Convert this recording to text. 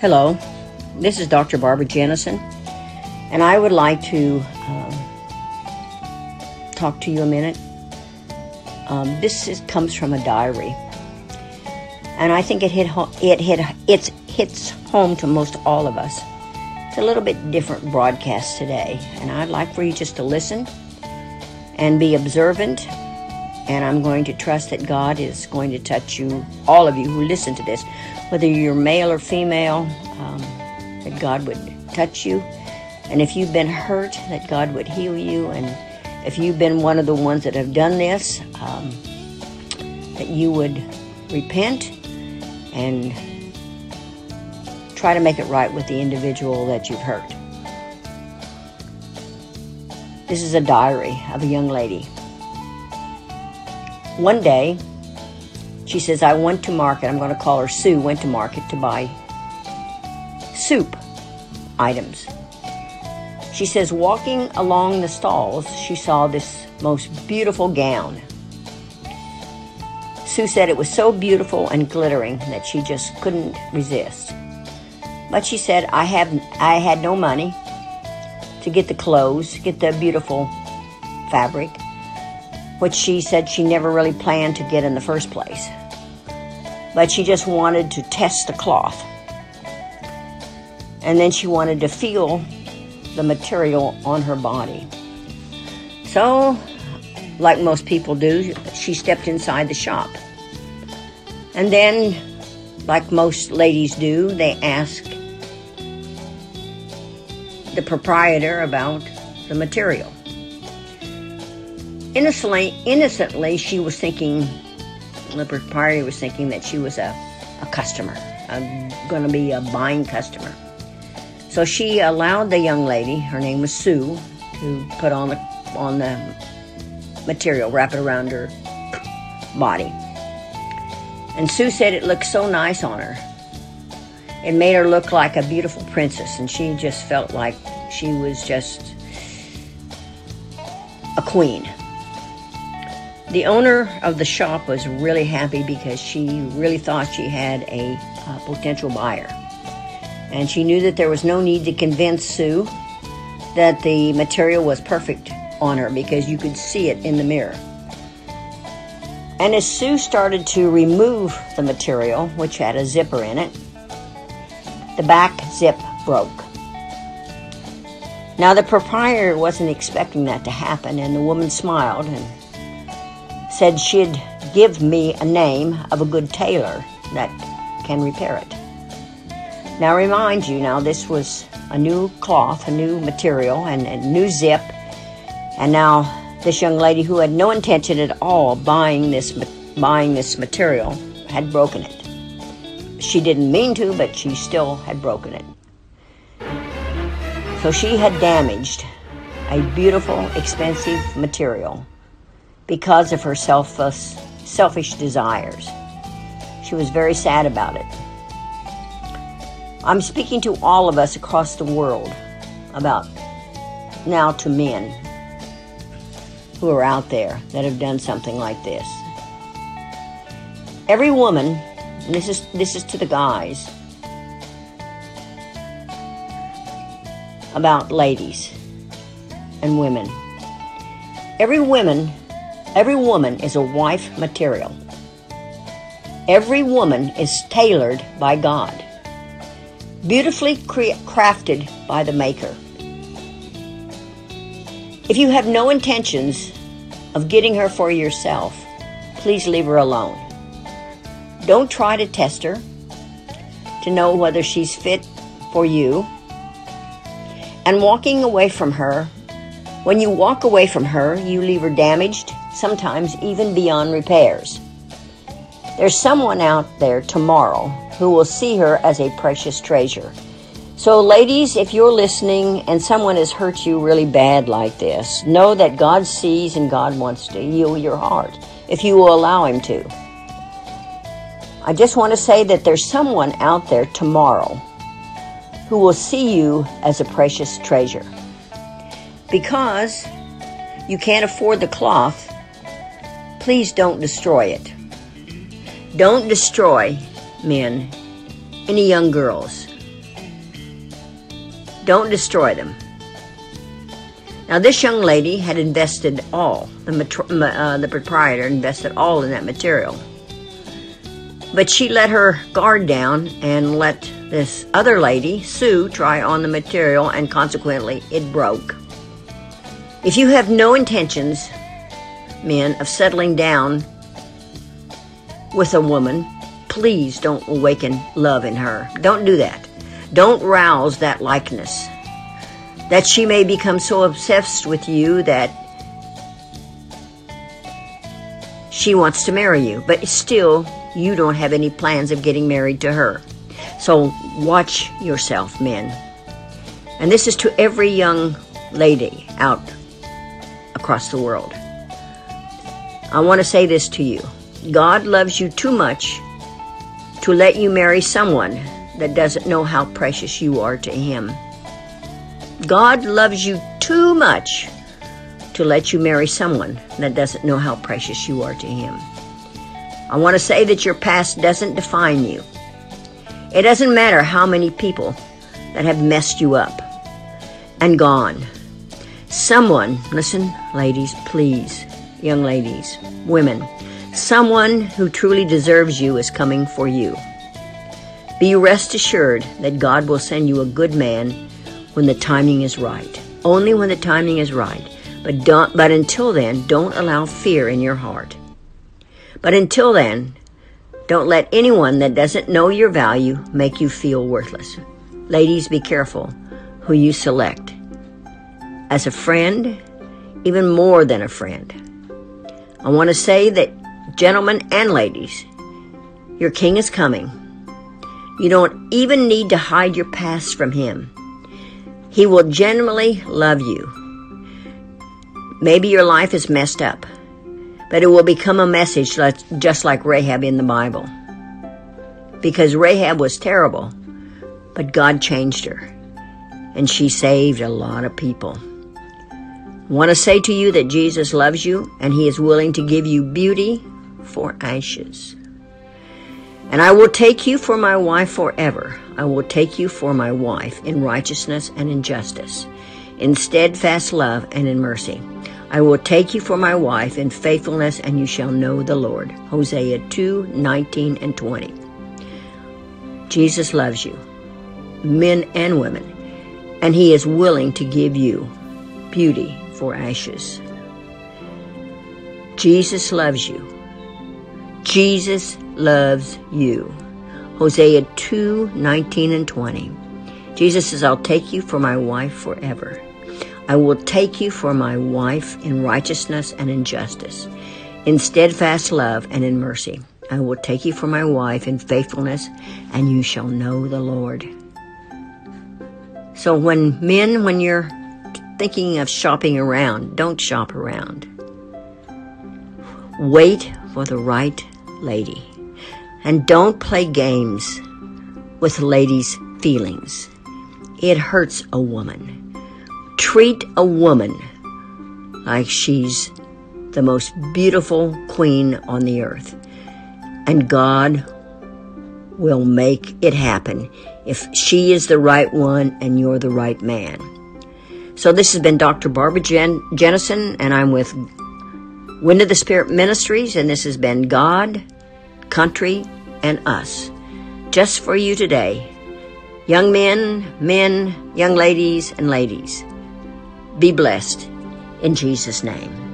Hello, this is Dr. Barbara Jennison, and I would like to um, talk to you a minute. Um, this is, comes from a diary, and I think it hit ho- it hit it hits home to most all of us. It's a little bit different broadcast today, and I'd like for you just to listen and be observant. And I'm going to trust that God is going to touch you, all of you who listen to this, whether you're male or female, um, that God would touch you. And if you've been hurt, that God would heal you. And if you've been one of the ones that have done this, um, that you would repent and try to make it right with the individual that you've hurt. This is a diary of a young lady. One day, she says, I went to market, I'm going to call her Sue, went to market to buy soup items. She says, walking along the stalls, she saw this most beautiful gown. Sue said it was so beautiful and glittering that she just couldn't resist. But she said, I, have, I had no money to get the clothes, get the beautiful fabric which she said she never really planned to get in the first place. But she just wanted to test the cloth. And then she wanted to feel the material on her body. So, like most people do, she stepped inside the shop. And then, like most ladies do, they ask the proprietor about the material. Innocently, innocently, she was thinking, the proprietor was thinking that she was a, a customer, going to be a buying customer. So she allowed the young lady, her name was Sue, to put on the on the material, wrap it around her body. And Sue said it looked so nice on her. It made her look like a beautiful princess, and she just felt like she was just a queen. The owner of the shop was really happy because she really thought she had a uh, potential buyer. And she knew that there was no need to convince Sue that the material was perfect on her because you could see it in the mirror. And as Sue started to remove the material, which had a zipper in it, the back zip broke. Now, the proprietor wasn't expecting that to happen, and the woman smiled and said she'd give me a name of a good tailor that can repair it. Now, remind you, now this was a new cloth, a new material, and a new zip, and now this young lady who had no intention at all buying this buying this material had broken it. She didn't mean to, but she still had broken it. So she had damaged a beautiful, expensive material because of her selfless, uh, selfish desires. She was very sad about it. I'm speaking to all of us across the world about now to men who are out there that have done something like this. Every woman, this is this is to the guys about ladies and women. Every woman Every woman is a wife material. Every woman is tailored by God, beautifully cre- crafted by the Maker. If you have no intentions of getting her for yourself, please leave her alone. Don't try to test her to know whether she's fit for you. And walking away from her, when you walk away from her, you leave her damaged, sometimes even beyond repairs. There's someone out there tomorrow who will see her as a precious treasure. So, ladies, if you're listening and someone has hurt you really bad like this, know that God sees and God wants to heal your heart if you will allow Him to. I just want to say that there's someone out there tomorrow who will see you as a precious treasure. Because you can't afford the cloth Please don't destroy it. Don't destroy, men, any young girls Don't destroy them. Now, this young lady had invested all, the, uh, the proprietor invested all in that material. But she let her guard down and let this other lady, Sue, try on the material, and consequently, it broke. If you have no intentions, men, of settling down with a woman, please don't awaken love in her. Don't do that. Don't rouse that likeness. That she may become so obsessed with you that she wants to marry you, but still you don't have any plans of getting married to her. So watch yourself, men. And this is to every young lady out across the world. I want to say this to you God loves you too much to let you marry someone that doesn't know how precious you are to Him. God loves you too much to let you marry someone that doesn't know how precious you are to Him. I want to say that your past doesn't define you. It doesn't matter how many people that have messed you up and gone. Someone, listen, ladies, please, young ladies, women, someone who truly deserves you is coming for you. Be rest assured that God will send you a good man when the timing is right. Only when the timing is right. But don't but until then, don't allow fear in your heart. But until then, don't let anyone that doesn't know your value make you feel worthless. Ladies, be careful who you select. As a friend, even more than a friend. I want to say that, gentlemen and ladies, your king is coming. You don't even need to hide your past from him. He will genuinely love you. Maybe your life is messed up, but it will become a message just like Rahab in the Bible. Because Rahab was terrible, but God changed her, and she saved a lot of people. Want to say to you that Jesus loves you, and He is willing to give you beauty for ashes. And I will take you for my wife forever. I will take you for my wife in righteousness and in justice, in steadfast love and in mercy. I will take you for my wife in faithfulness, and you shall know the Lord. Hosea 2 19 and 20. Jesus loves you, men and women, and he is willing to give you beauty for ashes. Jesus loves you. Jesus loves you. Hosea 2 19 and 20. Jesus says, I'll take you for my wife forever. I will take you for my wife in righteousness and in justice, in steadfast love and in mercy. I will take you for my wife in faithfulness, and you shall know the Lord. So, when men, when you're thinking of shopping around, don't shop around. Wait for the right lady. And don't play games with a lady's feelings. It hurts a woman. Treat a woman like she's the most beautiful queen on the earth. And God will make it happen if she is the right one and you're the right man. So this has been Dr. Barbara Jen- Jennison, and I'm with Wind of the Spirit Ministries, and this has been God country, and us. Just for you today. Young men, men, young ladies, and ladies. Be blessed in Jesus' name.